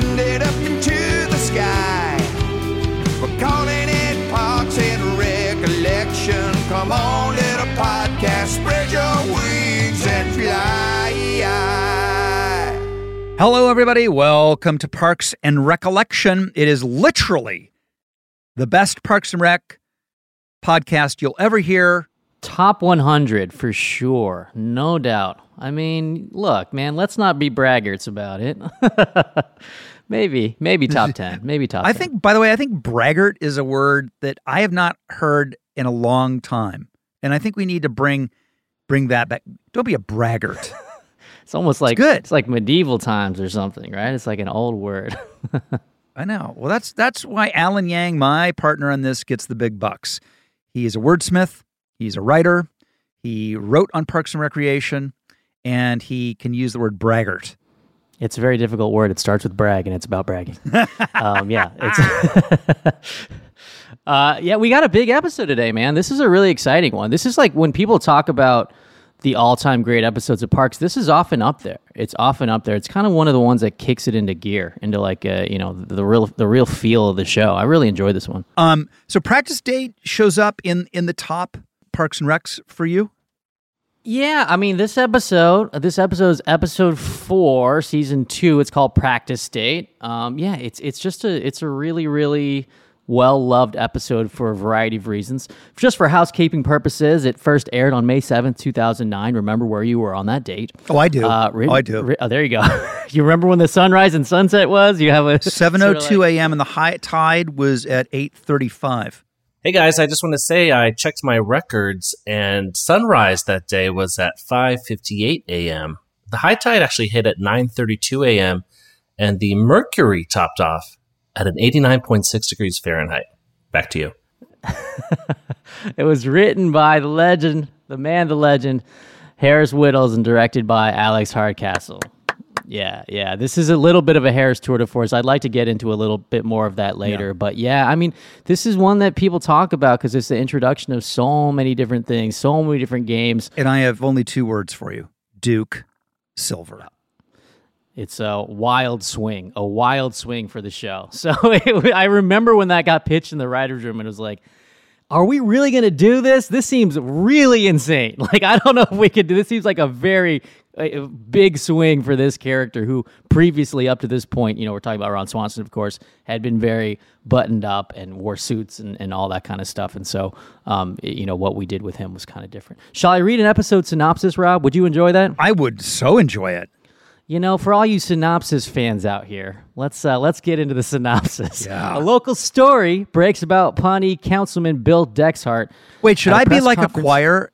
send it up into the sky. We're calling it Parks and Recollection. Come on, little podcast, spread your wings and fly. Hello, everybody. Welcome to Parks and Recollection. It is literally the best Parks and Rec podcast you'll ever hear. Top 100 for sure. No doubt. I mean, look, man, let's not be braggarts about it. maybe, maybe top 10. Maybe top I 10. think, by the way, I think braggart is a word that I have not heard in a long time, and I think we need to bring bring that back. Don't be a braggart. it's almost like good. It's like medieval times or something, right? It's like an old word. I know. Well, that's that's why Alan Yang, my partner on this, gets the big bucks. He is a wordsmith. He's a writer. He wrote on Parks and Recreation, and he can use the word braggart. It's a very difficult word. It starts with brag, and it's about bragging. um, yeah, it's. uh, yeah, we got a big episode today, man. This is a really exciting one. This is like when people talk about the all-time great episodes of Parks. This is often up there. It's often up there. It's kind of one of the ones that kicks it into gear, into like uh, you know the, real the real feel of the show. I really enjoy this one. Um, so practice date shows up in in the top Parks and Recs for you. Yeah, I mean this episode, this episode is episode four, season two. It's called Practice Date. Um, yeah, it's it's just a it's a really really well loved episode for a variety of reasons. Just for housekeeping purposes, it first aired on May seventh, two thousand nine. Remember where you were on that date? Oh, I do. Uh, oh, I do. oh, there you go. you remember when the sunrise and sunset was? You have a Seven oh two a.m. and the high tide was at eight thirty five. Hey guys, I just want to say I checked my records and sunrise that day was at 5:58 a.m. The high tide actually hit at 9:32 a.m. and the mercury topped off at an 89.6 degrees Fahrenheit. Back to you. it was written by the legend, the man, the legend, Harris Wittels, and directed by Alex Hardcastle. Yeah, yeah. This is a little bit of a Harris tour de force. I'd like to get into a little bit more of that later. Yeah. But yeah, I mean, this is one that people talk about because it's the introduction of so many different things, so many different games. And I have only two words for you: Duke Silver. It's a wild swing, a wild swing for the show. So it, I remember when that got pitched in the writers' room, and it was like, "Are we really going to do this? This seems really insane. Like I don't know if we could do this. Seems like a very a big swing for this character who previously up to this point, you know, we're talking about Ron Swanson, of course, had been very buttoned up and wore suits and, and all that kind of stuff. And so, um, you know, what we did with him was kind of different. Shall I read an episode synopsis, Rob? Would you enjoy that? I would so enjoy it. You know, for all you synopsis fans out here, let's uh, let's get into the synopsis. Yeah. A local story breaks about Pawnee Councilman Bill Dexhart. Wait, should I be like a choir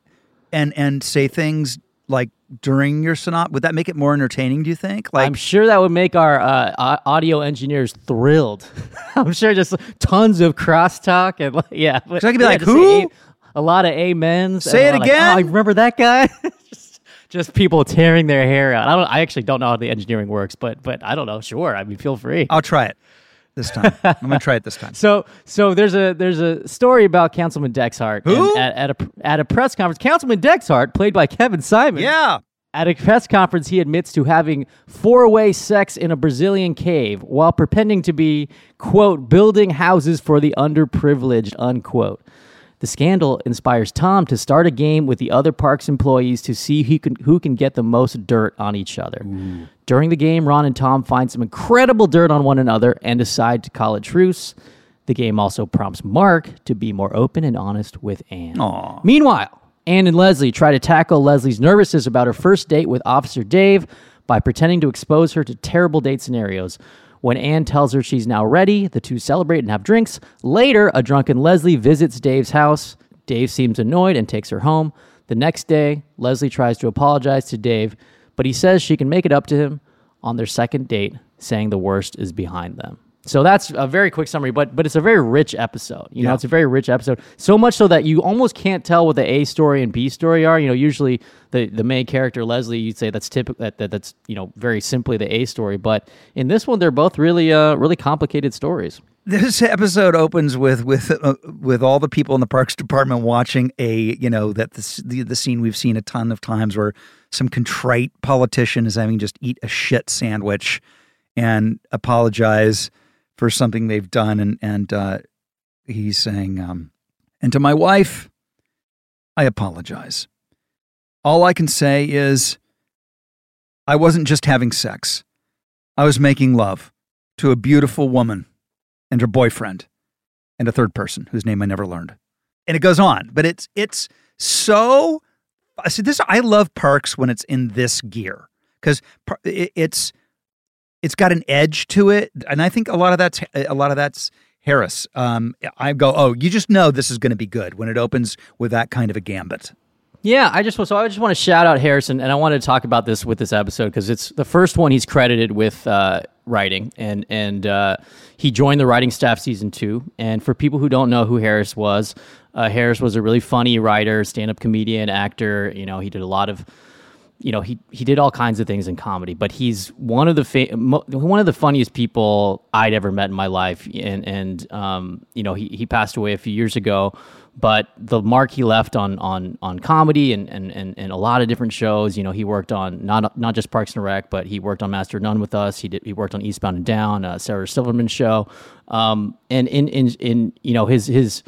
and and say things like during your sonat? Would that make it more entertaining? Do you think? Like, I'm sure that would make our uh, audio engineers thrilled. I'm sure just tons of crosstalk and like, yeah. I could be Yeah, like, "Who?" A, a lot of amens. Say it a lot like, again." oh, I remember that guy. just, just people tearing their hair out. I don't. I actually don't know how the engineering works, but but I don't know. Sure, I mean, feel free. I'll try it. This time. I'm going to try it this time. So, so there's a there's a story about Councilman Dexhart. Who? At, at a at a press conference, Councilman Dexhart, played by Kevin Simon. Yeah. At a press conference, he admits to having four-way sex in a Brazilian cave while pretending to be quote building houses for the underprivileged unquote. The scandal inspires Tom to start a game with the other park's employees to see who can, who can get the most dirt on each other. During the game, Ron and Tom find some incredible dirt on one another and decide to call it truce. The game also prompts Mark to be more open and honest with Anne. Meanwhile, Anne and Leslie try to tackle Leslie's nervousness about her first date with Officer Dave by pretending to expose her to terrible date scenarios. When Anne tells her she's now ready, the two celebrate and have drinks. Later, a drunken Leslie visits Dave's house. Dave seems annoyed and takes her home. The next day, Leslie tries to apologize to Dave, but he says she can make it up to him on their second date, saying the worst is behind them. So that's a very quick summary, but but it's a very rich episode. You know, it's a very rich episode. So much so that you almost can't tell what the A story and B story are. You know, usually the the main character Leslie, you'd say that's typical that, that that's you know very simply the A story, but in this one they're both really uh really complicated stories. This episode opens with with uh, with all the people in the parks department watching a you know that this, the the scene we've seen a ton of times where some contrite politician is having just eat a shit sandwich and apologize for something they've done and and uh, he's saying um, and to my wife I apologize. All I can say is I wasn't just having sex. I was making love to a beautiful woman and her boyfriend and a third person whose name I never learned. And it goes on, but it's it's so I see this I love parks when it's in this gear cuz it's it's got an edge to it and I think a lot of that's a lot of that's Harris. Um, I go, "Oh, you just know this is going to be good when it opens with that kind of a gambit." Yeah, I just so I just want to shout out Harrison, and I wanted to talk about this with this episode because it's the first one he's credited with uh, writing, and and uh, he joined the writing staff season two. And for people who don't know who Harris was, uh, Harris was a really funny writer, stand-up comedian, actor. You know, he did a lot of, you know, he he did all kinds of things in comedy. But he's one of the fa- mo- one of the funniest people I'd ever met in my life, and and um, you know, he he passed away a few years ago but the mark he left on on on comedy and, and and and a lot of different shows. You know, he worked on not not just Parks and Rec, but he worked on Master None with us. He did he worked on Eastbound and Down, uh, Sarah Silverman show, um, and in in in you know his his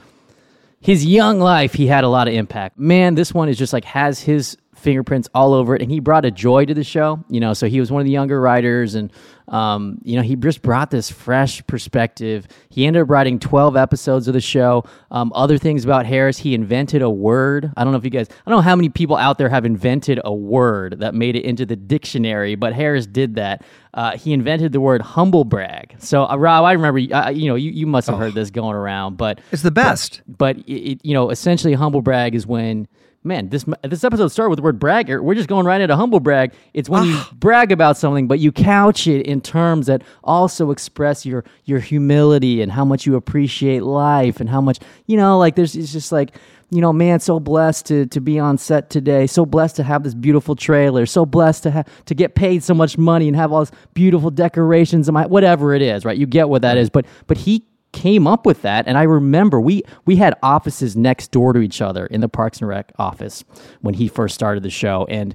his young life, he had a lot of impact. Man, this one is just like has his fingerprints all over it, and he brought a joy to the show. You know, so he was one of the younger writers, and um, you know, he just brought this fresh perspective. He ended up writing twelve episodes of the show. Um, other things about Harris, he invented a word. I don't know if you guys, I don't know how many people out there have invented a word that made it into the dictionary, but Harris did that. Uh, he invented the word humble brag. So, uh, Rob, I remember, uh, you know, you, you must have heard this going around, but It's the best. but it, it, you know, essentially, humble brag is when man this this episode started with the word bragger. We're just going right into humble brag. It's when you ah. brag about something, but you couch it in terms that also express your your humility and how much you appreciate life and how much you know. Like there's it's just like. You know, man, so blessed to, to be on set today. So blessed to have this beautiful trailer. So blessed to have to get paid so much money and have all this beautiful decorations and my whatever it is, right? You get what that is. But but he came up with that and i remember we we had offices next door to each other in the parks and rec office when he first started the show. And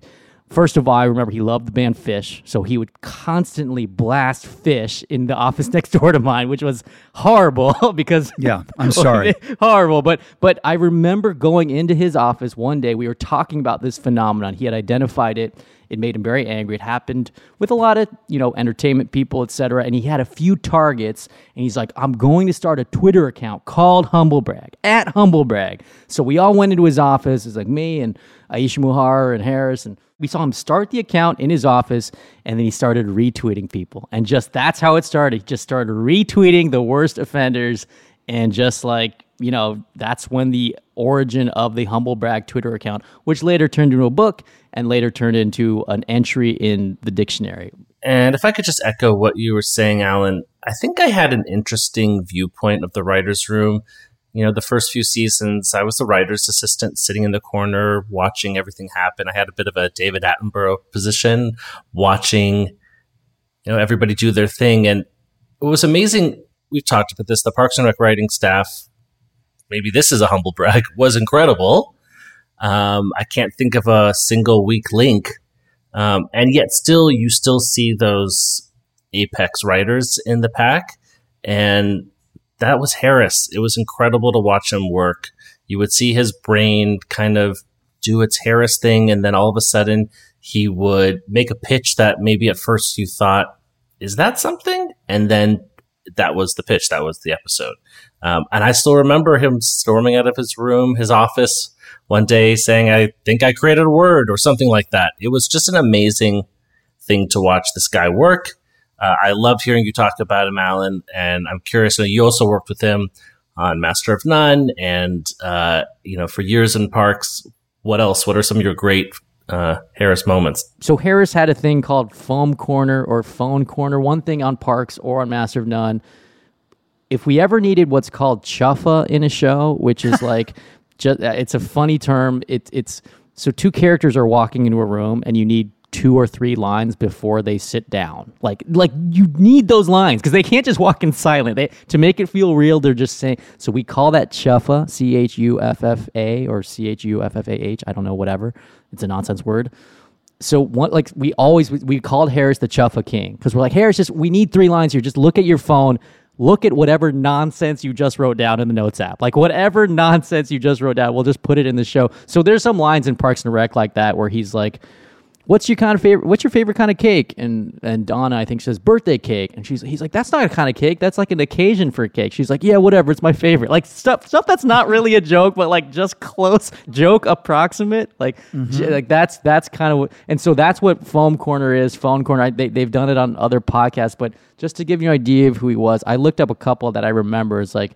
first of all i remember he loved the band Phish so he would constantly blast Phish in the office next door to mine which was horrible because Yeah, I'm sorry. horrible. But but i remember going into his office one day we were talking about this phenomenon. He had identified it it made him very angry. It happened with a lot of you know entertainment people etc and he had a few targets and he's like i'm going to start a twitter account called humblebrag at humblebrag so we all went into his office. It's like me and aisha muharrar and harris and we saw him start the account in his office and then he started retweeting people. And just that's how it started. He just started retweeting the worst offenders and just like you know that's when the origin of the humble brag twitter account which later turned into a book and later turned into an entry in the dictionary And if I could just echo what you were saying, Alan, I think I had an interesting viewpoint of the writer's room. You know, the first few seasons, I was the writer's assistant sitting in the corner watching everything happen. I had a bit of a David Attenborough position, watching, you know, everybody do their thing. And it was amazing we've talked about this. The Parks and Rec writing staff, maybe this is a humble brag, was incredible. Um, I can't think of a single weak link, um, and yet still, you still see those apex writers in the pack, and that was Harris. It was incredible to watch him work. You would see his brain kind of do its Harris thing, and then all of a sudden he would make a pitch that maybe at first you thought, "Is that something?" and then that was the pitch. That was the episode. Um, and I still remember him storming out of his room, his office one day saying, I think I created a word or something like that. It was just an amazing thing to watch this guy work. Uh, I loved hearing you talk about him, Alan, and I'm curious. You also worked with him on Master of None, and uh, you know, for years in parks. What else? What are some of your great uh, Harris moments? So Harris had a thing called Foam Corner or Phone Corner. One thing on Parks or on Master of None. If we ever needed what's called chuffa in a show, which is like, just, uh, it's a funny term. It, it's so two characters are walking into a room and you need two or three lines before they sit down. Like like you need those lines because they can't just walk in silent. They to make it feel real, they're just saying so we call that chuffa, C H U F F A or C H U F F A H, I don't know, whatever. It's a nonsense word. So what like we always we called Harris the chuffa king because we're like Harris just we need three lines here. Just look at your phone. Look at whatever nonsense you just wrote down in the notes app. Like whatever nonsense you just wrote down, we'll just put it in the show. So there's some lines in Parks and Rec like that where he's like, what's your kind of favorite what's your favorite kind of cake? And and donna i think says birthday cake. And she's he's like that's not a kind of cake. That's like an occasion for a cake. She's like yeah whatever. It's my favorite. Like stuff stuff that's not really a joke but like just close joke approximate. Like mm-hmm. j- like that's that's kind of what and so that's what foam corner is. Phone corner I, they, they've done it on other podcasts but just to give you an idea of who he was i looked up a couple that i remember. It's like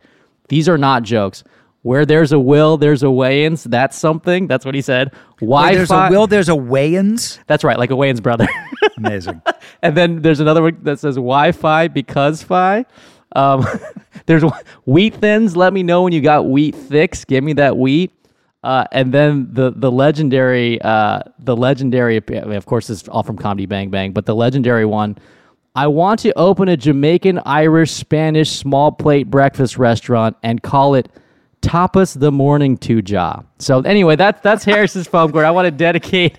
these are not jokes where there's a will, there's a Wayans. That's something. That's what he said. Why Where there's a will, there's a Wayans. That's right, like a Wayans brother. Amazing. and then there's another one that says Wi-Fi because Fi. Um, there's wheat thins. Let me know when you got wheat thicks. Give me that wheat. Uh, and then the the legendary uh, the legendary of course is all from Comedy Bang Bang, but the legendary one. I want to open a Jamaican, Irish, Spanish small plate breakfast restaurant and call it Tapas the Morning to Ja. So anyway, that's that's Harris's foam core. I want to dedicate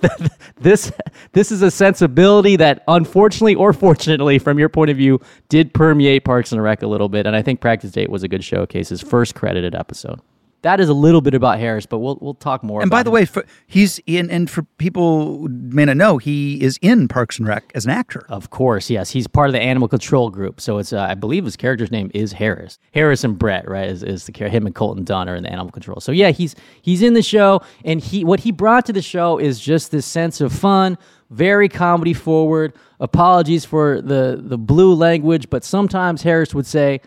this. This is a sensibility that, unfortunately or fortunately, from your point of view, did permeate Parks and Rec a little bit. And I think Practice Date was a good showcase. His first credited episode. That is a little bit about Harris, but we'll we'll talk more. And by the him. way, for, he's in, and for people who may not know, he is in Parks and Rec as an actor. Of course, yes. He's part of the Animal Control group. So it's, uh, I believe his character's name is Harris. Harris and Brett, right, is, is the character. Him and Colton Dunn are in the Animal Control. So yeah, he's he's in the show, and he what he brought to the show is just this sense of fun, very comedy forward. Apologies for the the blue language, but sometimes Harris would say.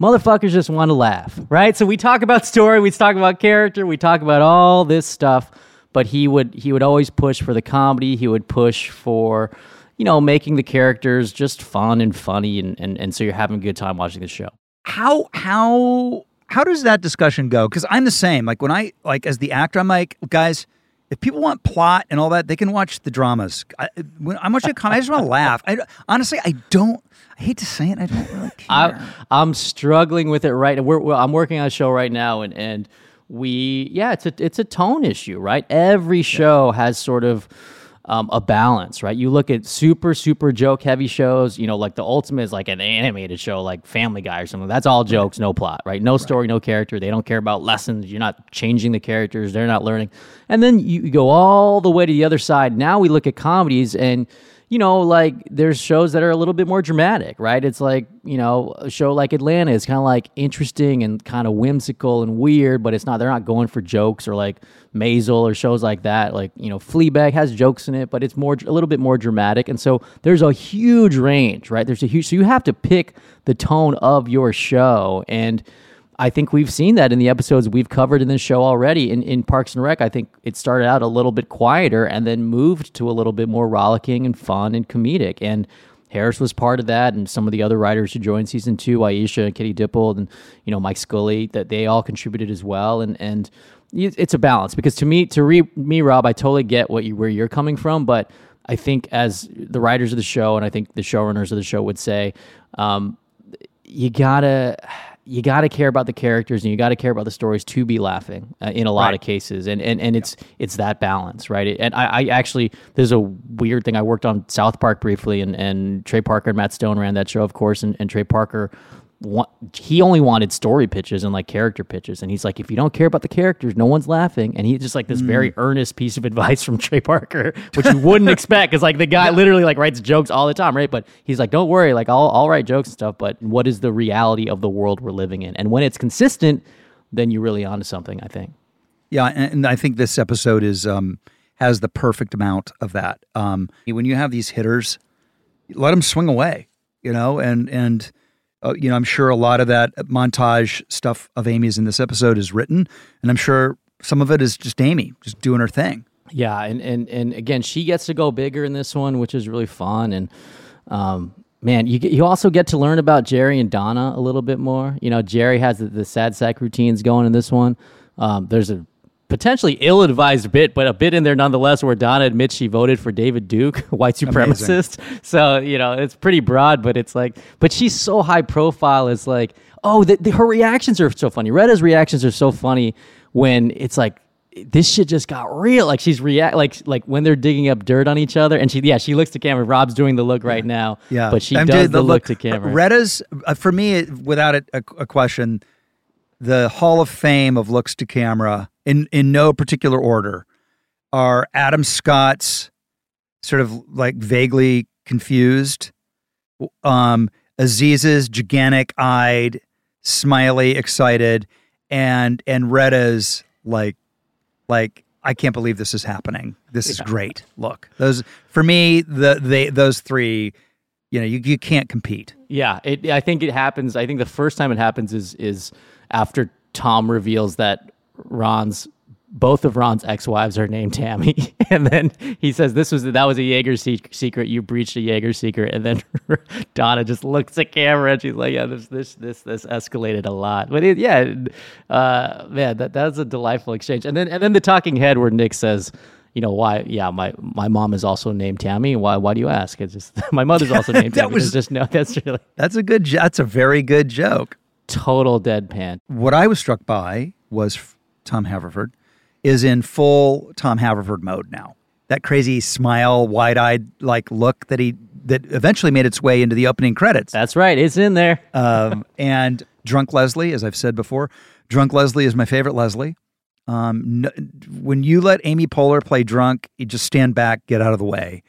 Motherfuckers just want to laugh, right? So we talk about story, we talk about character, we talk about all this stuff, but he would he would always push for the comedy. He would push for, you know, making the characters just fun and funny, and and, and so you're having a good time watching the show. How how how does that discussion go? Because I'm the same. Like when I like as the actor, I'm like, guys, if people want plot and all that, they can watch the dramas. I, when I'm watching a comedy, I just want to laugh. I, honestly, I don't. I hate to say it, I don't really care. I, I'm struggling with it right now. We're, I'm working on a show right now, and and we yeah, it's a it's a tone issue, right? Every show has sort of um, a balance, right? You look at super super joke heavy shows, you know, like the ultimate is like an animated show, like Family Guy or something. That's all jokes, no plot, right? No story, no character. They don't care about lessons. You're not changing the characters. They're not learning. And then you go all the way to the other side. Now we look at comedies and you know, like there's shows that are a little bit more dramatic, right? It's like, you know, a show like Atlanta is kind of like interesting and kind of whimsical and weird, but it's not, they're not going for jokes or like Maisel or shows like that. Like, you know, Fleabag has jokes in it, but it's more, a little bit more dramatic. And so there's a huge range, right? There's a huge, so you have to pick the tone of your show. And, I think we've seen that in the episodes we've covered in this show already. In, in Parks and Rec, I think it started out a little bit quieter and then moved to a little bit more rollicking and fun and comedic. And Harris was part of that, and some of the other writers who joined season two, Aisha and Katie Dippold, and you know Mike Scully, that they all contributed as well. And and it's a balance because to me, to re, me, Rob, I totally get what you where you're coming from, but I think as the writers of the show and I think the showrunners of the show would say, um, you gotta you gotta care about the characters and you gotta care about the stories to be laughing uh, in a lot of cases, and and, and it's it's that balance, right? And I, I actually there's a weird thing. I worked on South Park briefly, and and Trey Parker and Matt Stone ran that show, of course, and, and Trey Parker. He only wanted story pitches and like character pitches, and he's like, if you don't care about the characters, no one's laughing. And he's just like this very earnest piece of advice from Trey Parker, which you wouldn't expect, because like the guy literally like writes jokes all the time, right? But he's like, don't worry, like I'll I'll write jokes and stuff. But what is the reality of the world we're living in? And when it's consistent, then you're really onto something. I think. Yeah, and, and I think this episode is um, has the perfect amount of that. Um, when you have these hitters, let them swing away, you know, and and uh, you know, I'm sure a lot of that montage stuff of Amy's in this episode is written, and I'm sure some of it is just Amy just doing her thing. Yeah, and and and again, she gets to go bigger in this one, which is really fun. And um, man, you you also get to learn about Jerry and Donna a little bit more. You know, Jerry has the, the sad sack routines going in this one. Um, there's a potentially ill-advised bit, but a bit in there nonetheless, where Donna admits she voted for David Duke, white supremacist. So you know, it's pretty broad, but it's like, but she's so high profile. It's like, oh, the, the, her reactions are so funny. Retta's reactions are so funny when it's like this shit just got real. Like she's react like like when they're digging up dirt on each other, and she yeah she looks to camera. Rob's doing the look right now, Yeah, but she I'm does the, look, to camera. Retta's uh, for me, without a, a, a question, the Hall of Fame of looks to camera in in no particular order are Adam Scott's sort of like vaguely confused, um, Aziz's gigantic eyed, smiley, excited, and and Retta's like like I can't believe this is happening. This is great. Look, those for me, the they those three, you know, you you can't compete. Yeah, it, I think it happens. I think the first time it happens is is after Tom reveals that Ron's both of Ron's ex-wives are named Tammy, and then he says this was that was a Jaeger se- secret. You breached a Jaeger secret, and then Donna just looks at camera and she's like, "Yeah, this this this this escalated a lot." But it, yeah, uh, man, that that's a delightful exchange. And then and then the talking head where Nick says. You know why? Yeah, my my mom is also named Tammy. Why? Why do you ask? It's just my mother's also named That Tammy. was- just no. That's really That's a good. That's a very good joke. Total deadpan. What I was struck by was Tom Haverford is in full Tom Haverford mode now. That crazy smile, wide-eyed like look that he that eventually made its way into the opening credits. That's right. It's in there. um, and drunk Leslie, as I've said before, drunk Leslie is my favorite Leslie. Um, n- when you let Amy Poehler play drunk, you just stand back, get out of the way,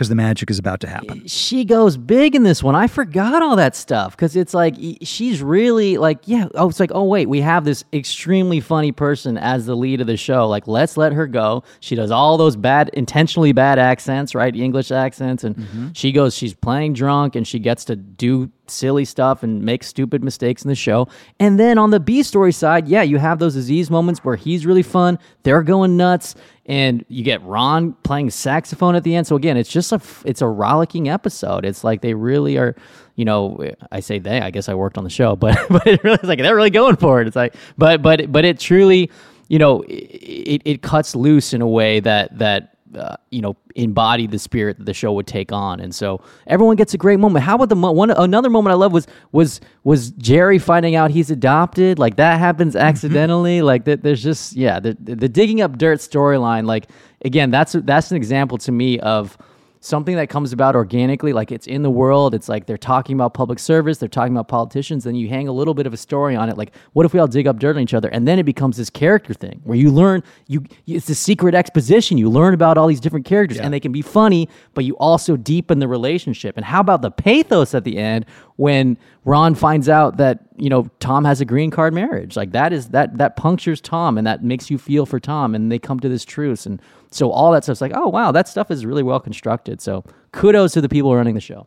because the magic is about to happen. she goes big in this one. I forgot all that stuff because it's like she's really like, yeah. Oh, it's like, oh wait, we have this extremely funny person as the lead of the show. Like, let's let her go. She does all those bad, intentionally bad accents, right? English accents, and mm-hmm. she goes. She's playing drunk, and she gets to do silly stuff and make stupid mistakes in the show. And then on the B story side, yeah, you have those Aziz moments where he's really fun. They're going nuts. And you get Ron playing saxophone at the end. So again, it's just a it's a rollicking episode. It's like they really are, you know. I say they. I guess I worked on the show, but but it really is like they're really going for it. It's like, but but but it truly, you know, it, it cuts loose in a way that that uh, you know embody the spirit that the show would take on. And so everyone gets a great moment. How about the mo- one another moment i love was was was jerry finding out he's adopted? Like that happens accidentally? Like that there's just yeah the, the digging up dirt storyline like again that's that's an example to me of something that comes about organically like it's in the world it's like they're talking about public service they're talking about politicians then you hang a little bit of a story on it like what if we all dig up dirt on each other? And then it becomes this character thing where you learn you it's a secret exposition. You learn about all these different characters and they can be funny but you also deepen the relationship. And how about the pathos at the end when Ron finds out that you know Tom has a green card marriage? Like that is that that punctures Tom and that makes you feel for Tom and they come to this truce and so all that stuff's like oh wow that stuff is really well constructed. So kudos to the people running the show.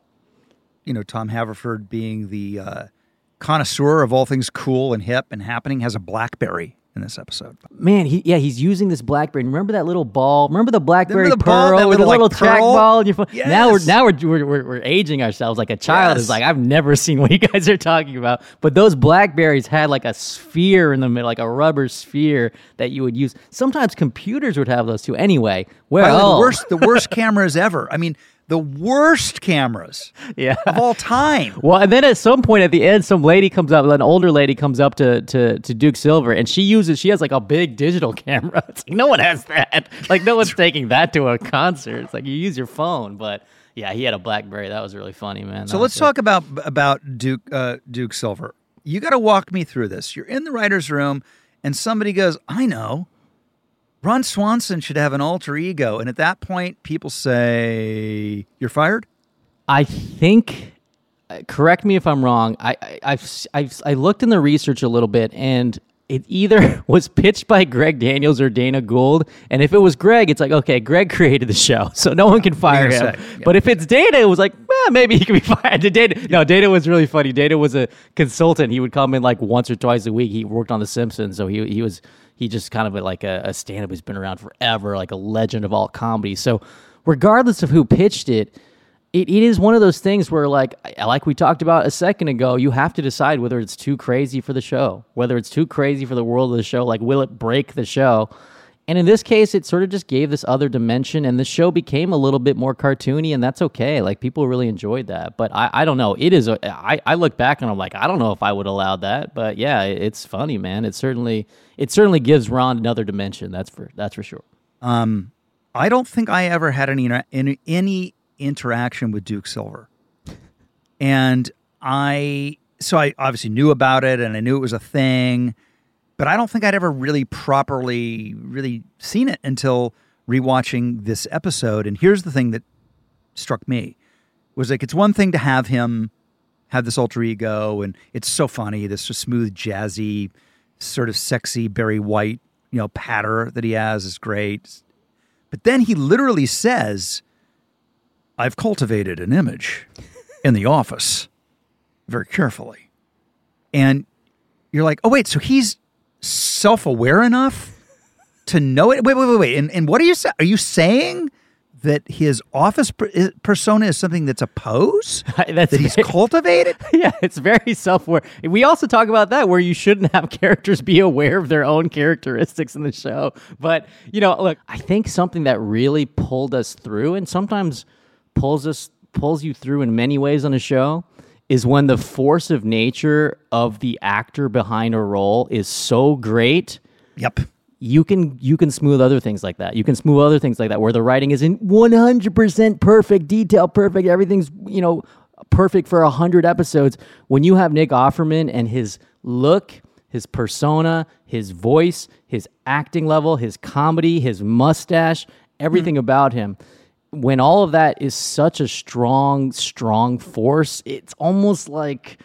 You know, Tom Haverford being the uh, connoisseur of all things cool and hip and happening has a BlackBerry in this episode. man he yeah he's using this blackberry. Remember that little ball? Remember the blackberry Remember the ball, pearl that with a little, like, track pearl? ball in your phone now we're now we're, we're, we're, we're aging ourselves like a child. Is like I've never seen what you guys are talking about. But those blackberries had like a sphere in the middle like a rubber sphere that you would use. Sometimes computers would have those too. Anyway where By the way, oh, the worst, the worst cameras ever. I mean, the worst cameras Yeah. of all time. Well, and then at some point at the end, some lady comes up, an older lady comes up to to to Duke Silver, and she uses she has like a big digital camera. It's like no one has that. Like no one's taking that to a concert. It's like you use your phone, but yeah, he had a BlackBerry. That was really funny, man. So That let's talk about about Duke uh, Duke Silver. You got to walk me through this. You're in the writers' room, and somebody goes, "I know, Ron Swanson should have an alter ego," and at that point, people say, "You're fired." I think. uh, Correct me if I'm wrong. I, I I've, I've I looked in the research a little bit, and it either was pitched by Greg Daniels or Dana Gould. And if it was Greg, it's like okay, Greg created the show, so no one can fire him. Yeah. But if it's Dana, it was like well, maybe he can be fired. Dana, no, Dana was really funny. Dana was a consultant. He would come in like once or twice a week. He worked on The Simpsons, so he he was he just kind of like a, a stand-up who's been around forever, like a legend of all comedy. So regardless of who pitched it it, it is one of those things where like like we talked about a second ago you have to decide whether it's too crazy for the show whether it's too crazy for the world of the show like will it break the show? And in this case it sort of just gave this other dimension and the show became a little bit more cartoony and that's okay. Like people really enjoyed that. But i, I don't know. It is a, I, I look back and i'm like i don't know if i would allow that. But yeah it, it's funny man. It certainly it certainly gives ron another dimension that's for that's for sure um, I don't think I ever had any any, any interaction with Duke Silver, and I so I obviously knew about it and I knew it was a thing, but I don't think I'd ever really properly really seen it until rewatching this episode. And here's the thing that struck me was like it's one thing to have him have this alter ego and it's so funny this smooth jazzy sort of sexy Barry White you know patter that he has is great but then he literally says, I've cultivated an image in the office very carefully. And you're like, oh, wait, so he's self aware enough to know it? Wait, wait, wait, wait. And, and what are you saying? Are you saying that his office per- persona is something that's a pose That's that he's very- cultivated? yeah, it's very self-aware. We also talk about that where you shouldn't have characters be aware of their own characteristics in the show. But, you know, look, I think something that really pulled us through and sometimes pulls us pulls you through in many ways on a show is when the force of nature of the actor behind a role is so great Yep. You can you can smooth other things like that. You can smooth other things like that where the writing is in 100% perfect, detail perfect, everything's, you know, perfect for 100 episodes. When you have Nick Offerman and his look, his persona, his voice, his acting level, his comedy, his mustache, everything mm-hmm. about him, when all of that is such a strong strong force, it's almost like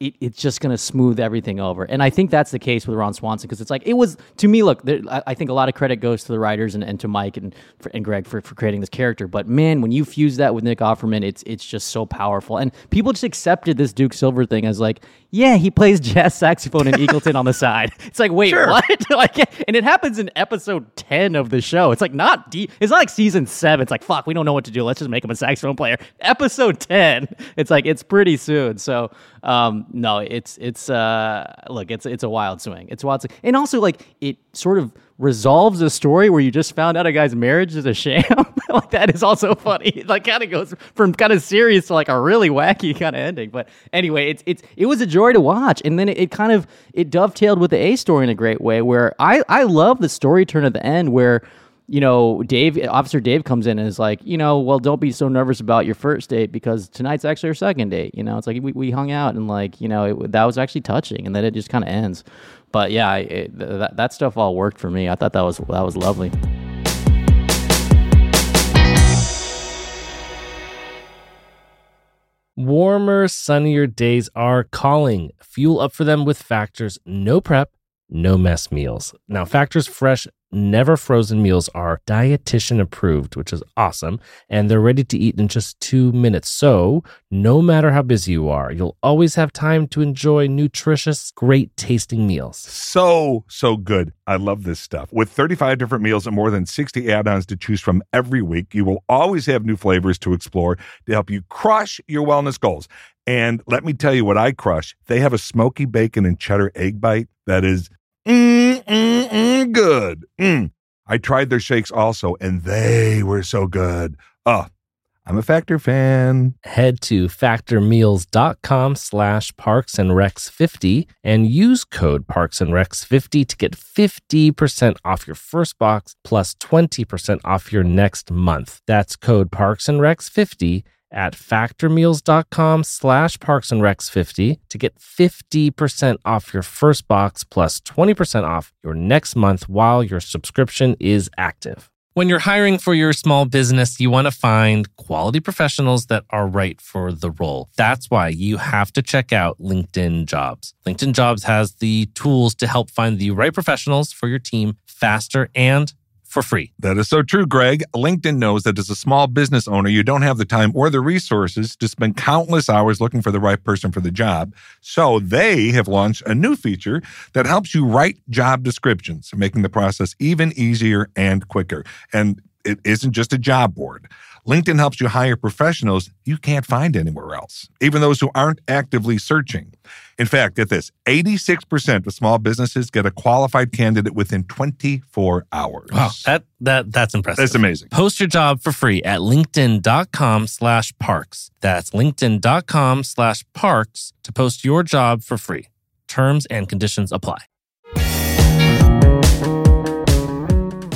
it, it's just going to smooth everything over. And I think that's the case with Ron Swanson because it's like, it was, to me, look, there, I, I think a lot of credit goes to the writers and, and to Mike and, and Greg for, for creating this character. But man, when you fuse that with Nick Offerman, it's, it's just so powerful. And people just accepted this Duke Silver thing as like, yeah, he plays jazz saxophone in Eagleton on the side. It's like, wait, what? like, and it happens in episode 10 of the show. It's like, not deep. It's not like season seven. It's like, fuck, we don't know what to do. Let's just make him a saxophone player. Episode 10, it's like, it's pretty soon. So, um, no, it's it's uh look, it's it's a wild swing. It's wild swing. And also like it sort of resolves a story where you just found out a guy's marriage is a sham. like that is also funny. Like kind of goes from kind of serious to like a really wacky kind of ending. But anyway, it's it's it was a joy to watch. And then it, it kind of it dovetailed with the A story in a great way where I I love the story turn at the end where you know, Dave, Officer Dave comes in and is like, you know, well, don't be so nervous about your first date because tonight's actually our second date. You know, it's like we, we hung out and like, you know, it, that was actually touching, and then it just kind of ends. But yeah, I- it, that that stuff all worked for me. I thought that was that was lovely. Warmer, sunnier days are calling. Fuel up for them with Factor's no prep, no mess meals. Now, Factor's fresh, never frozen meals are dietitian approved, which is awesome, and they're ready to eat in just two minutes. So, no matter how busy you are, you'll always have time to enjoy nutritious, great tasting meals. So, so good. I love this stuff. With 35 different meals and more than 60 add ons to choose from every week, you will always have new flavors to explore to help you crush your wellness goals. And let me tell you what I crush. They have a smoky bacon and cheddar egg bite that is mm, mm, mm, good. Mm. I tried their shakes also, and they were so good. Oh, I'm a Factor fan. Head to factormeals.com slash parks and recs 50 and use code parks and recs 50 to get 50% off your first box plus 20% off your next month. That's code parks and recs 50 at factormeals.com slash parks and recs 50 to get 50% off your first box plus 20% off your next month while your subscription is active. When you're hiring for your small business, you want to find quality professionals that are right for the role. That's why you have to check out LinkedIn Jobs. LinkedIn Jobs has the tools to help find the right professionals for your team faster and for free. That is so true, Greg. LinkedIn knows that as a small business owner, you don't have the time or the resources to spend countless hours looking for the right person for the job. So they have launched a new feature that helps you write job descriptions, making the process even easier and quicker. And it isn't just a job board. LinkedIn helps you hire professionals you can't find anywhere else, even those who aren't actively searching. In fact, get this 86% of small businesses get a qualified candidate within 24 hours. Wow, that that that's impressive. That's amazing. Post your job for free at LinkedIn.com slash parks. That's LinkedIn.com slash parks to post your job for free. Terms and conditions apply.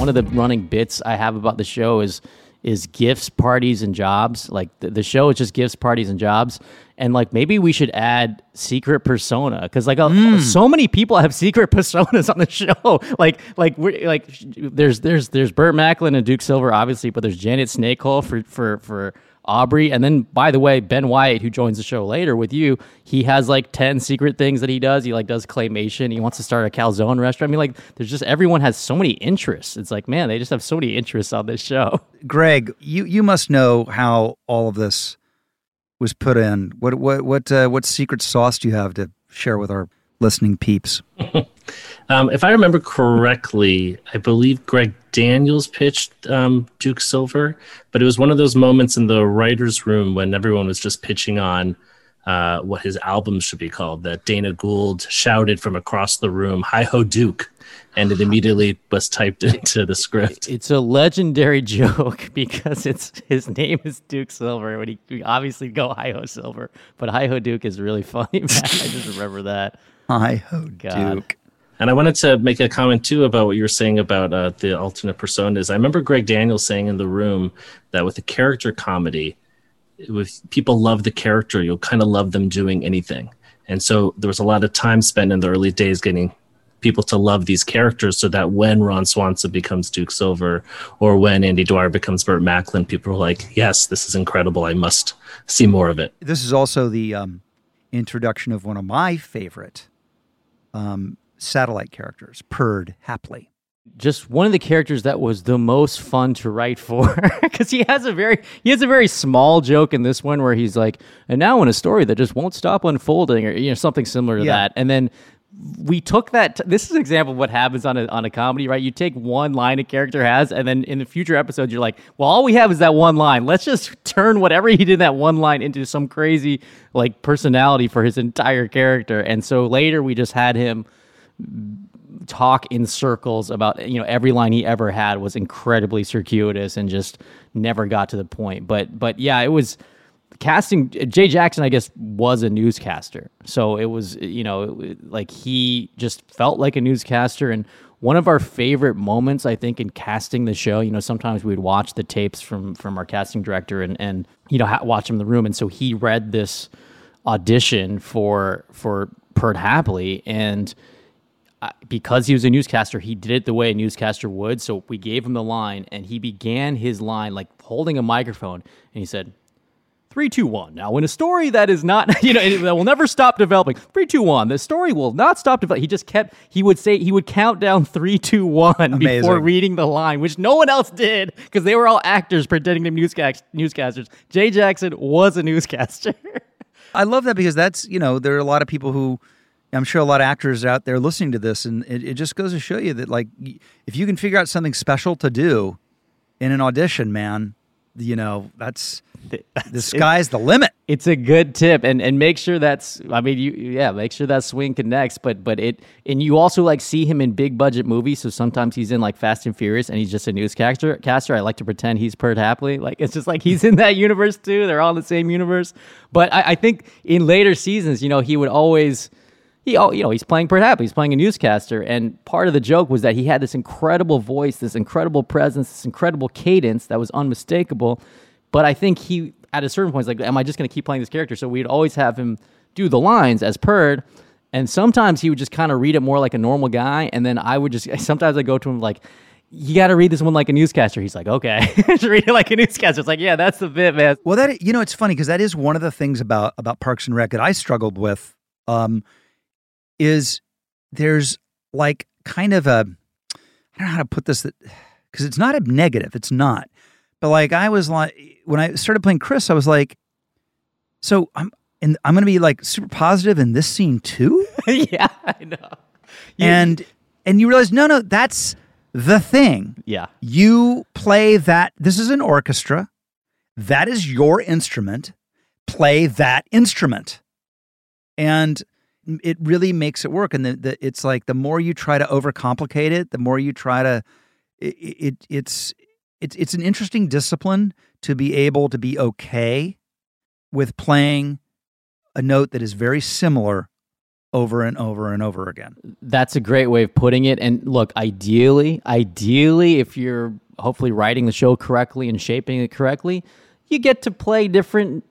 One of the running bits I have about the show is is gifts, parties, and jobs. Like the, the show is just gifts, parties, and jobs. And like maybe we should add secret persona because like uh, so many people have secret personas on the show. like like we're like there's there's there's Burt Macklin and Duke Silver obviously, but there's Janet Snakehole for for for Aubrey. And then, by the way, Ben Wyatt, who joins the show later with you, he has like 10 secret things that he does. He like does claymation. He wants to start a calzone restaurant. I mean, like, there's just everyone has so many interests. It's like, man, they just have so many interests on this show. Greg, you you must know how all of this was put in. What what what uh, what secret sauce do you have to share with our listening peeps? Um, if I remember correctly, I believe Greg Daniels pitched um, Duke Silver, but it was one of those moments in the writer's room when everyone was just pitching on uh, what his album should be called that Dana Gould shouted from across the room, Hi ho Duke. And it immediately was typed into the script. It's a legendary joke because it's his name is Duke Silver. When he, we obviously go Hi Ho Silver, but Hi Ho Duke is really funny. Man. I just remember that. Hi ho, God. Duke. And I wanted to make a comment too about what you were saying about uh, the alternate personas. I remember Greg Daniels saying in the room that with a character comedy, if people love the character, you'll kind of love them doing anything. And so there was a lot of time spent in the early days getting people to love these characters so that when Ron Swanson becomes Duke Silver or when Andy Dwyer becomes Burt Macklin, people are like, yes, this is incredible. I must see more of it. This is also the um, introduction of one of my favorite um, satellite characters, Perd Hapley. just one of the characters that was the most fun to write for because he has a very he has a very small joke in this one where he's like and now in a story that just won't stop unfolding or you know something similar to Yeah. that and then we took that this is an example of what happens on a, on a comedy right? You take one line a character has and then in the future episodes you're like well all we have is that one line. Let's just turn whatever he did in that one line into some crazy like personality for his entire character. And so later we just had him talk in circles about you know every line he ever had was incredibly circuitous and just never got to the point. But but yeah it was casting jay jackson i guess was a newscaster. So it was you know like he just felt like a newscaster. And one of our favorite moments i think in casting the show you know sometimes we'd watch the tapes from from our casting director and and you know watch him in the room. And so he read this audition for for Perd Hapley. And uh, because he was a newscaster, he did it the way a newscaster would. So we gave him the line, and he began his line like holding a microphone, and he said, Three, two, one. Now, in a story that is not, you know, that will never stop developing. Three, two, one. The story will not stop developing. He just kept. He would say he would count down three, two, one before reading the line, which no one else did because they were all actors pretending to be newscast- newscasters. Jay Jackson was a newscaster. I love that because that's you know there are a lot of people who I'm sure a lot of actors out there listening to this, and it, it just goes to show you that like if you can figure out something special to do in an audition, man, you know that's the sky's the limit. It's a good tip, and and make sure that's. I mean, you yeah, make sure that swing connects. But but it and you also like see him in big budget movies. So sometimes he's in like Fast and Furious, and he's just a newscaster. Caster, I like to pretend he's Perd Hapley. Like it's just like he's in that universe too. They're all in the same universe. But I, I think in later seasons, you know, he would always he you know he's playing Perd Hapley, he's playing a newscaster, and part of the joke was that he had this incredible voice, this incredible presence, this incredible cadence that was unmistakable. But I think he at a certain point is like, am I just going to keep playing this character? So we'd always have him do the lines as Perd. And sometimes he would just kind of read it more like a normal guy. And then I would just, sometimes I go to him like, you got to read this one like a newscaster. He's like, okay, just read it like a newscaster. It's like, yeah, that's the bit, man. Well, that you know, it's funny because that is one of the things about about Parks and Rec that I struggled with. Um, is there's like kind of a I don't know how to put this because it's not a negative. It's not, but like I was like when I started playing Chris, I was like, so I'm and I'm going to be like super positive in this scene too. yeah, I know. You, and and you realize no, no, that's the thing. Yeah, you play that. This is an orchestra. That is your instrument. Play that instrument. And it really makes it work. And the, the, it's like the more you try to overcomplicate it, the more you try to. It, it it's it's it's an interesting discipline to be able to be okay with playing a note that is very similar over and over and over again. That's a great way of putting it. And look, ideally, ideally, if you're hopefully writing the show correctly and shaping it correctly, you get to play different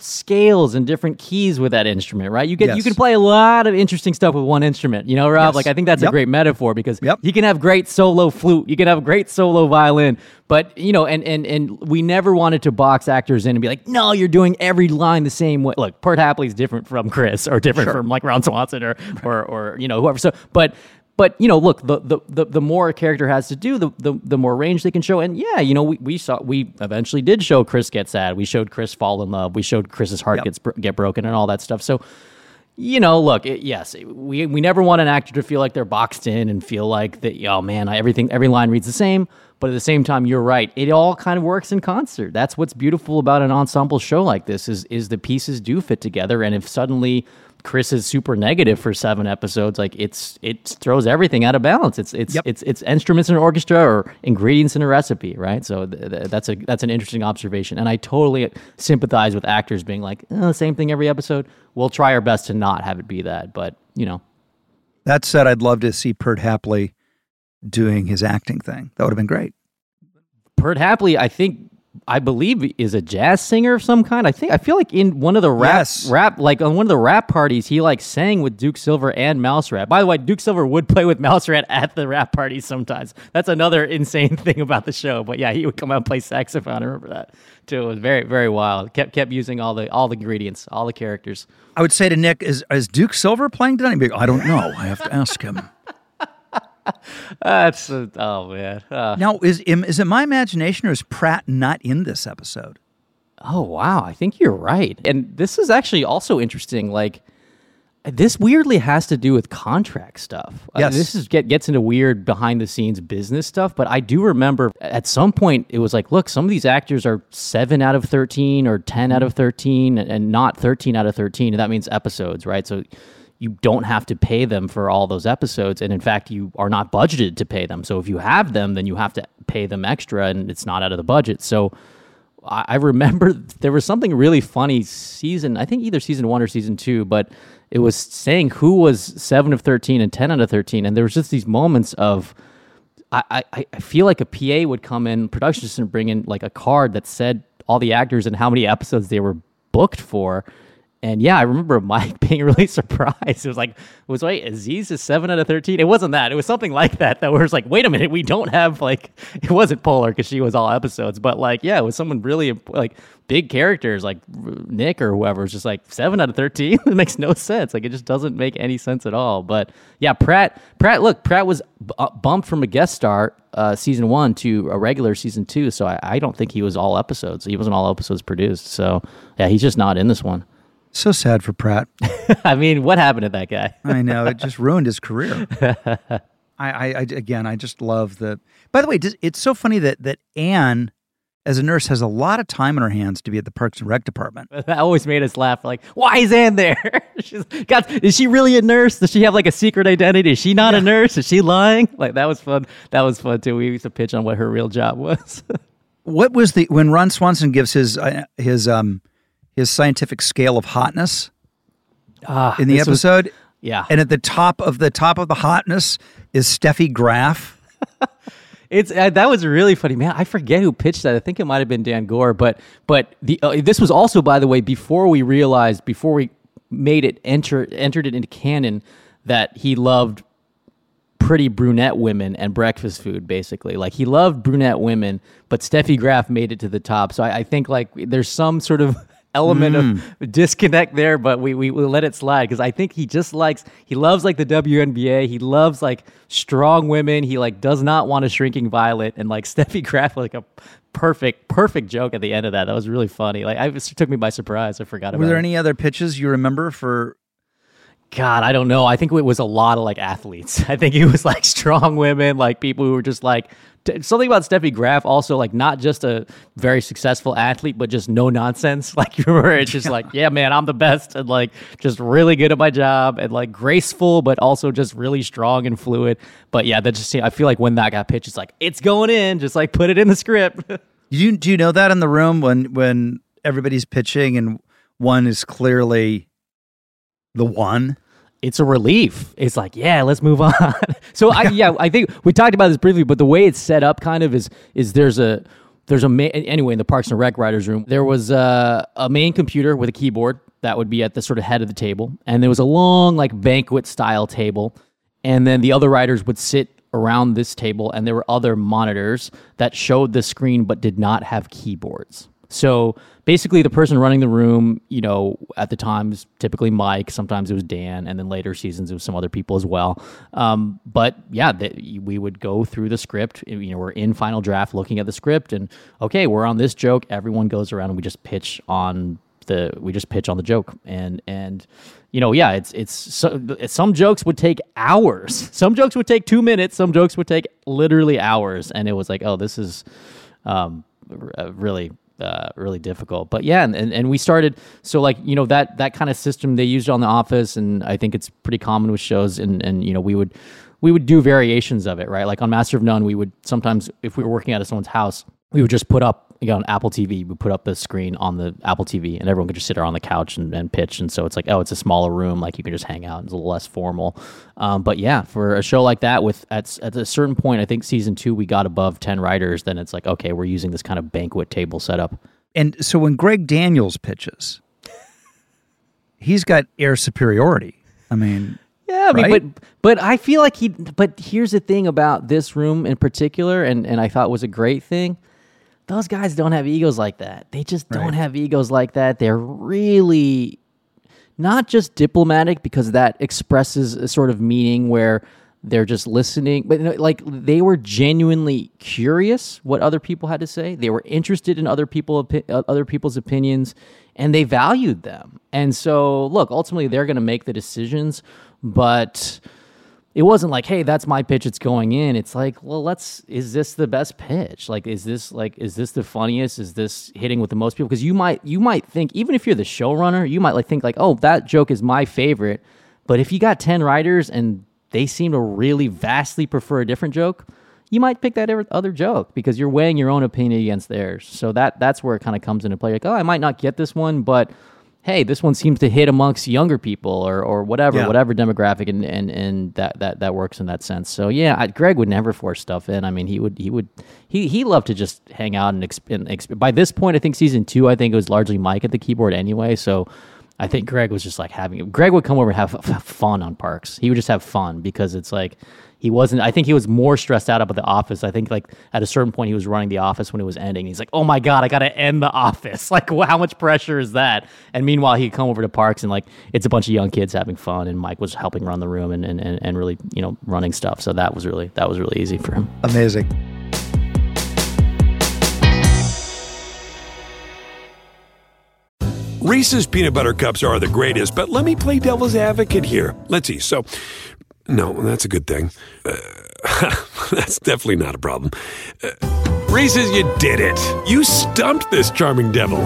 scales and different keys with that instrument, right? You get Yes. you can play a lot of interesting stuff with one instrument. You know, Rob? Yes. Like I think that's a great metaphor because Yep. you can have great solo flute, you can have great solo violin, but you know, and and and we never wanted to box actors in and be like, no, you're doing every line the same way. Look, Perd Hapley's different from Chris or different from like Ron Swanson or or or you know whoever. So, but but you know, look, the, the the the more a character has to do, the the, the more range they can show. And yeah, you know, we, we saw we eventually did show Chris get sad. We showed Chris fall in love. We showed Chris's heart Yep. gets get broken and all that stuff. So you know, look, it, yes, we we never want an actor to feel like they're boxed in and feel like that. Oh man, I, everything every line reads the same. But at the same time, you're right. It all kind of works in concert. That's what's beautiful about an ensemble show like this is is the pieces do fit together. And if suddenly Chris is super negative for seven episodes, like it's it throws everything out of balance. It's it's Yep. it's it's instruments in an orchestra or ingredients in a recipe, right? So th- th- that's a that's an interesting observation, and I totally sympathize with actors being like, oh, same thing every episode. We'll try our best to not have it be that, but you know, That said, I'd love to see Perd Hapley doing his acting thing. That would have been great. Perd Hapley, I think. I believe is a jazz singer of some kind. I think I feel like in one of the rap Yes. rap like on one of the rap parties he like sang with Duke Silver and Mouse Rat. By the way, Duke Silver would play with Mouse Rat at the rap parties sometimes. That's another insane thing about the show. But yeah, he would come out and play saxophone. I remember that too. It was very very wild. Kept kept using all the all the ingredients, all the characters. I would say to Nick, is, is Duke Silver playing tonight? Like, I don't know. I have to ask him. That's oh man. Uh, Now, is is it my imagination or is Pratt not in this episode? Oh wow, I think you're right. And this is actually also interesting. Like this weirdly has to do with contract stuff. Yes. this is get gets into weird behind the scenes business stuff. But I do remember at some point it was like, look, some of these actors are seven out of thirteen or ten out of thirteen, and not thirteen out of thirteen. And that means episodes, right? So you don't have to pay them for all those episodes, and in fact, you are not budgeted to pay them. So if you have them, then you have to pay them extra, and it's not out of the budget. So I remember there was something really funny season. I think either season one or season two, but it was saying who was seven of thirteen and ten out of thirteen, and there was just these moments of. I, I, I feel like a PA would come in, production assistant bring in like a card that said all the actors and how many episodes they were booked for. And yeah, I remember Mike being really surprised. It was like, was wait, Aziz is seven out of thirteen. It wasn't that. It was something like that. That was like, wait a minute, we don't have like, it wasn't Poehler because she was all episodes, but like, yeah, it was someone really like big characters like Nick or whoever. was just like seven out of thirteen. it makes no sense. Like it just doesn't make any sense at all. But yeah, Pratt, Pratt, look, Pratt was b- uh, bumped from a guest star uh, season one to a regular season two. So I, I don't think he was all episodes. He wasn't all episodes produced. So yeah, he's just not in this one. So sad for Pratt. I mean, what happened to that guy? I know it just ruined his career. I, I, I again, I just love the. By the way, it's so funny that that Anne as a nurse, has a lot of time on her hands to be at the Parks and Rec department. That always made us laugh. Like, why is Anne there? She's got. Is she really a nurse? Does she have like a secret identity? Is she not a nurse? Is she lying? Like that was fun. That was fun too. We used to pitch on what her real job was. What was the when Ron Swanson gives his uh, his um his scientific scale of hotness Ah, in the this was- episode? yeah, And at the top of the top of the hotness is Steffi Graf. It's uh, that was really funny, man. I forget who pitched that. I think it might have been Dan Goor, but but the uh, this was also, by the way, before we realized, before we made it enter entered it into canon that he loved pretty brunette women and breakfast food, basically. Like he loved brunette women, but Steffi Graf made it to the top. So I, I think like there's some sort of element of mm. disconnect there, but we, we, we let it slide because I think he just likes he loves like the WNBA. He loves like strong women. He like does not want a shrinking violet and like Steffi Graf like a perfect perfect joke at the end of that. That was really funny. Like I, it took me by surprise. I forgot about Were there it. any other pitches you remember for? God, I don't know. I think it was a lot of like athletes. I think it was like strong women, like people who were just like t- something about Steffi Graf. Also, like not just a very successful athlete, but just no nonsense. Like you remember, it's just like, yeah, man, I'm the best, and like just really good at my job, and like graceful, but also just really strong and fluid. But yeah, that just I feel like when that got pitched, it's like it's going in. Just like put it in the script. You do you know that in the room when when everybody's pitching and one is clearly the one? it's a relief. It's like, yeah, let's move on. so I yeah, I think we talked about this briefly, but the way it's set up kind of is is there's a there's a ma- anyway in the Parks and Rec writers room. There was a, a main computer with a keyboard that would be at the sort of head of the table, and there was a long like banquet style table, and then the other writers would sit around this table, and there were other monitors that showed the screen but did not have keyboards. So basically, the person running the room, you know, at the times typically Mike, sometimes it was Dan, and then later seasons it was some other people as well. Um, but yeah, the, we would go through the script. You know, we're in final draft, looking at the script, and okay, we're on this joke. Everyone goes around and we just pitch on the we just pitch on the joke and and you know yeah it's it's so, some jokes would take hours some jokes would take two minutes some jokes would take literally hours and it was like oh this is um uh, really uh, really difficult. But yeah and, and, and we started so like you know that that kind of system they used on the office and i think it's pretty common with shows and and you know we would we would do variations of it right? Like on master of none we would sometimes if we were working out of someone's house we would just put up you know, on Apple TV, we put up the screen on the Apple TV, and everyone could just sit there on the couch and, and pitch. And so it's like, oh, it's a smaller room, like you can just hang out. It's a little less formal. Um, but yeah, for a show like that, with at at a certain point, I think season two we got above ten writers. Then it's like, okay, we're using this kind of banquet table setup. And so when Greg Daniels pitches, he's got air superiority. I mean, Yeah, I mean, Right? but but I feel like he. But here's the thing about this room in particular, and and I thought was a great thing. Those guys don't have egos like that. They just don't have egos like that. They're really not just diplomatic because that expresses a sort of meaning where they're just listening, but like they were genuinely curious what other people had to say. They were interested in other people uh, other people's opinions, and they valued them. And so, look, ultimately, they're going to make the decisions, but it wasn't like, hey, that's my pitch, it's going in. It's like, well, let's is this the best pitch? Like, is this like is this the funniest? Is this hitting with the most people? Because you might you might think, even if you're the showrunner, you might like think like, oh, that joke is my favorite. But if you got 10 writers and they seem to really vastly prefer a different joke, you might pick that other joke because you're weighing your own opinion against theirs. So that that's where it kind of comes into play. Like, oh, I might not get this one, but hey, this one seems to hit amongst younger people or or whatever, Yeah. whatever demographic, and and and that that that works in that sense. So yeah, I, Greg would never force stuff in. I mean, he would he would he he loved to just hang out and, exp- and exp- by this point, I think season two, I think it was largely Mike at the keyboard anyway. So. I think Greg was just like having. Greg would come over and have, have fun on Parks. He would just have fun because it's like he wasn't. I think he was more stressed out about the office. I think like at a certain point he was running the office when it was ending. He's like, oh my god, I got to end the office. Like, wh- how much pressure is that? And meanwhile, he'd come over to Parks and like it's a bunch of young kids having fun, and Mike was helping run the room and and, and, and really you know running stuff. So that was really that was really easy for him. amazing. Reese's peanut butter cups are the greatest, but let me play devil's advocate here. Let's see. So, no, that's a good thing. Uh, that's definitely not a problem. Uh, Reese's, you did it. You stumped this charming devil.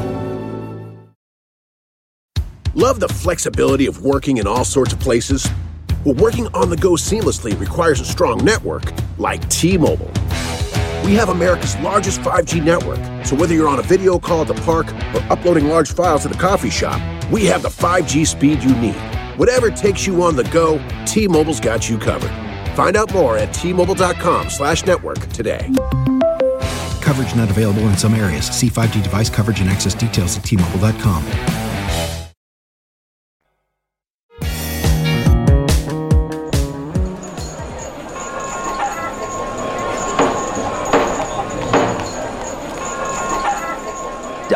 Love the flexibility of working in all sorts of places? Well, working on the go seamlessly requires a strong network like T Mobile. We have America's largest 5G network, so whether you're on a video call at the park or uploading large files at the coffee shop, we have the 5G speed you need. Whatever takes you on the go, T Mobile's got you covered. Find out more at T-Mobile.com slash network today. Coverage not available in some areas. See 5G device coverage and access details at T-Mobile.com.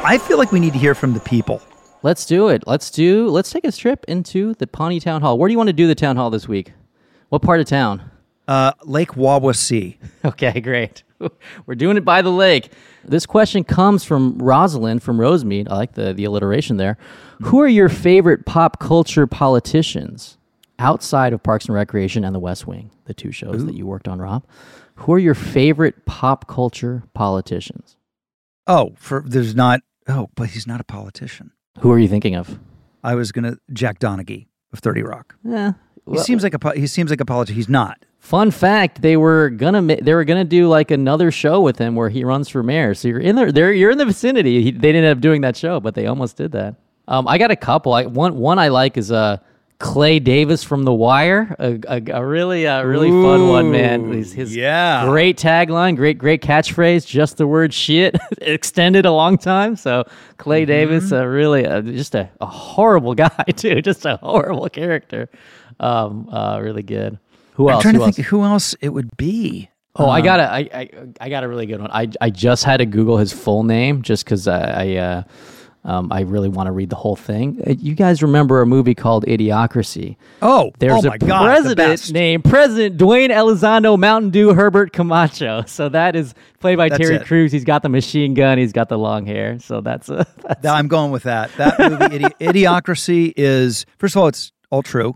I feel like we need to hear from the people. Let's do it. Let's do. Let's take a trip into the Pawnee Town Hall. Where do you want to do the town hall this week? What part of town? Uh, Lake Wawasee. Okay, great. We're doing it by the lake. This question comes from Rosalind from Rosemead. I like the, the alliteration there. Who are your favorite pop culture politicians outside of Parks and Recreation and The West Wing, the two shows that you worked on, Rob? Who are your favorite pop culture politicians? Oh, for there's not. Oh, but he's not a politician. Who are you thinking of? I was gonna Jack Donaghy of Thirty Rock. Yeah, He seems like a po- he seems like a politician. He's not. Fun fact: they were gonna they were gonna do like another show with him where he runs for mayor. So you're in there, there you're in the vicinity. He, they didn't end up doing that show, but they almost did that. Um, I got a couple. I one one I like is uh Clay Davis from The Wire, a, a, a really uh, really fun one, man. His, his yeah. great tagline, great great catchphrase, just the word shit extended a long time. So Clay Mm-hmm. Davis, uh, really uh, just a, a horrible guy too, just a horrible character. Um, uh, really good. Who else? I'm trying Who to else? think who else it would be. Oh, I Um, got a, I, I, I got a really good one. I, I just had to Google his full name just because I, I, uh, um, I really want to read the whole thing. Uh, You guys remember a movie called Idiocracy? Oh, There's oh a my God, the president best. named President Dwayne Elizondo Mountain Dew Herbert Camacho. So that is played by That's Terry it. Crews. He's got the machine gun. He's got the long hair. So that's a, that's Th- I'm going with that. That movie, Idi- Idiocracy, is first of all, it's all true,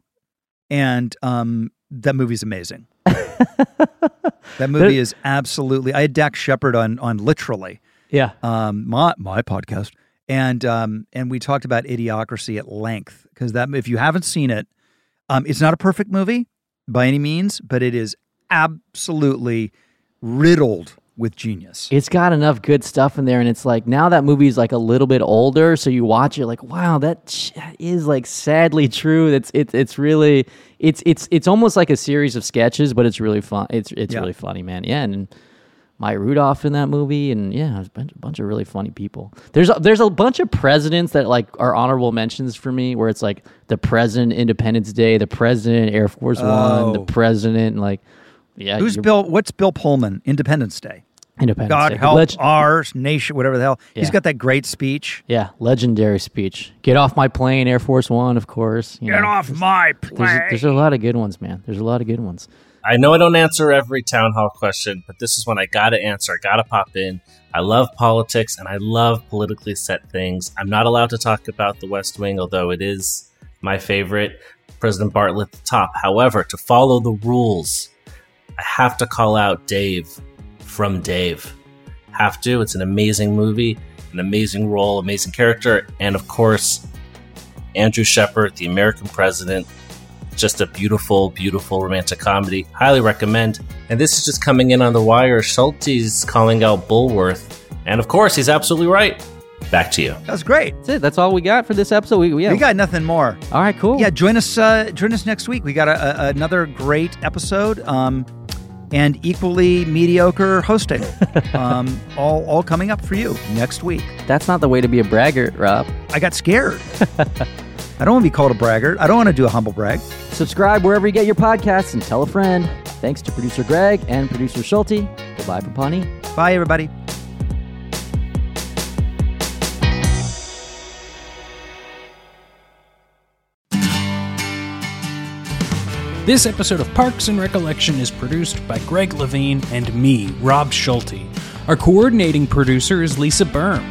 and um, that movie's amazing. that movie is absolutely. I had Dax Shepard on on literally yeah. um, my my podcast, and um, and we talked about Idiocracy at length because that if you haven't seen it, um, it's not a perfect movie by any means, but it is absolutely riddled with genius. It's got enough good stuff in there, and it's like now that movie's like a little bit older, so you watch it like, wow, that is like sadly true. It's it's it's really it's it's it's almost like a series of sketches, but it's really fun. It's it's Yeah. really funny, man. Yeah, and Maya Rudolph in that movie, and yeah, there's a bunch, a bunch of really funny people. There's a, there's a bunch of presidents that like are honorable mentions for me, where it's like the president Independence Day, the president Air Force One, the Oh. president like yeah, Who's Bill? What's Bill Pullman? Independence Day. Independence God Day. help Leg- our nation, whatever the hell. He's got that great speech. Yeah, legendary speech. Get off my plane, Air Force One, of course. you Get know. off my There's plane. there's a lot of good ones, man. There's a lot of good ones. I know I don't answer every town hall question, but this is one I gotta answer. I gotta pop in. I love politics and I love politically set things. I'm not allowed to talk about the West Wing, although it is my favorite. President Bartlet at the top. However, to follow the rules, I have to call out Dave from Dave. Have to. It's an amazing movie, an amazing role, amazing character, and of course, Andrew Shepard, the American president, just a beautiful, beautiful romantic comedy. Highly recommend. And this is just coming in on the wire. Schulte's calling out Bulworth. And of course, he's absolutely right. Back to you. That was great. That's it. That's all we got for this episode. We, we, yeah. We got nothing more. all right, cool. Yeah, join us. Uh, join us next week. We got a, a, another great episode, um, and equally mediocre hosting. um, all all coming up for you next week. That's not the way to be a braggart, Rob. I got scared. I don't want to be called a braggart. I don't want to do a humble brag. Subscribe wherever you get your podcasts and tell a friend. Thanks to producer Greg and producer Schulte. Goodbye from Pawnee. Bye, everybody. This episode of Parks and Recollection is produced by Greg Levine and me, Rob Schulte. Our coordinating producer is Lisa Berm.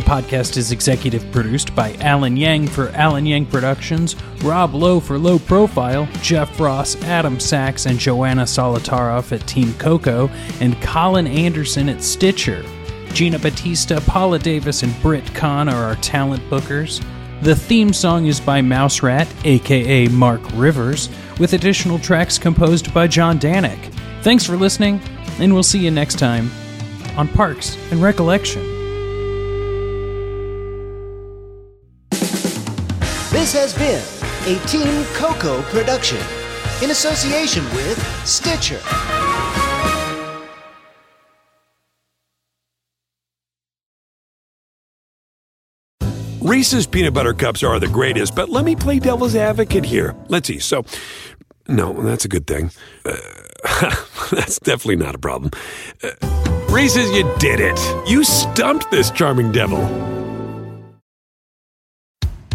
The podcast is executive produced by Alan Yang for Alan Yang Productions, Rob Lowe for Low Profile, Jeff Ross, Adam Sachs, and Joanna Solotaroff at Team Coco, and Colin Anderson at Stitcher. Gina Batista, Paula Davis, and Britt Kahn are our talent bookers. The theme song is by Mouse Rat, aka Mark Rivers, with additional tracks composed by John Danick. Thanks for listening, and we'll see you next time on Parks and Recollection. This has been a Team Coco production in association with Stitcher. Reese's peanut butter cups are the greatest, but let me play devil's advocate here. Let's see. So, no, that's a good thing. Uh, that's definitely not a problem. Uh, Reese's, you did it. You stumped this charming devil.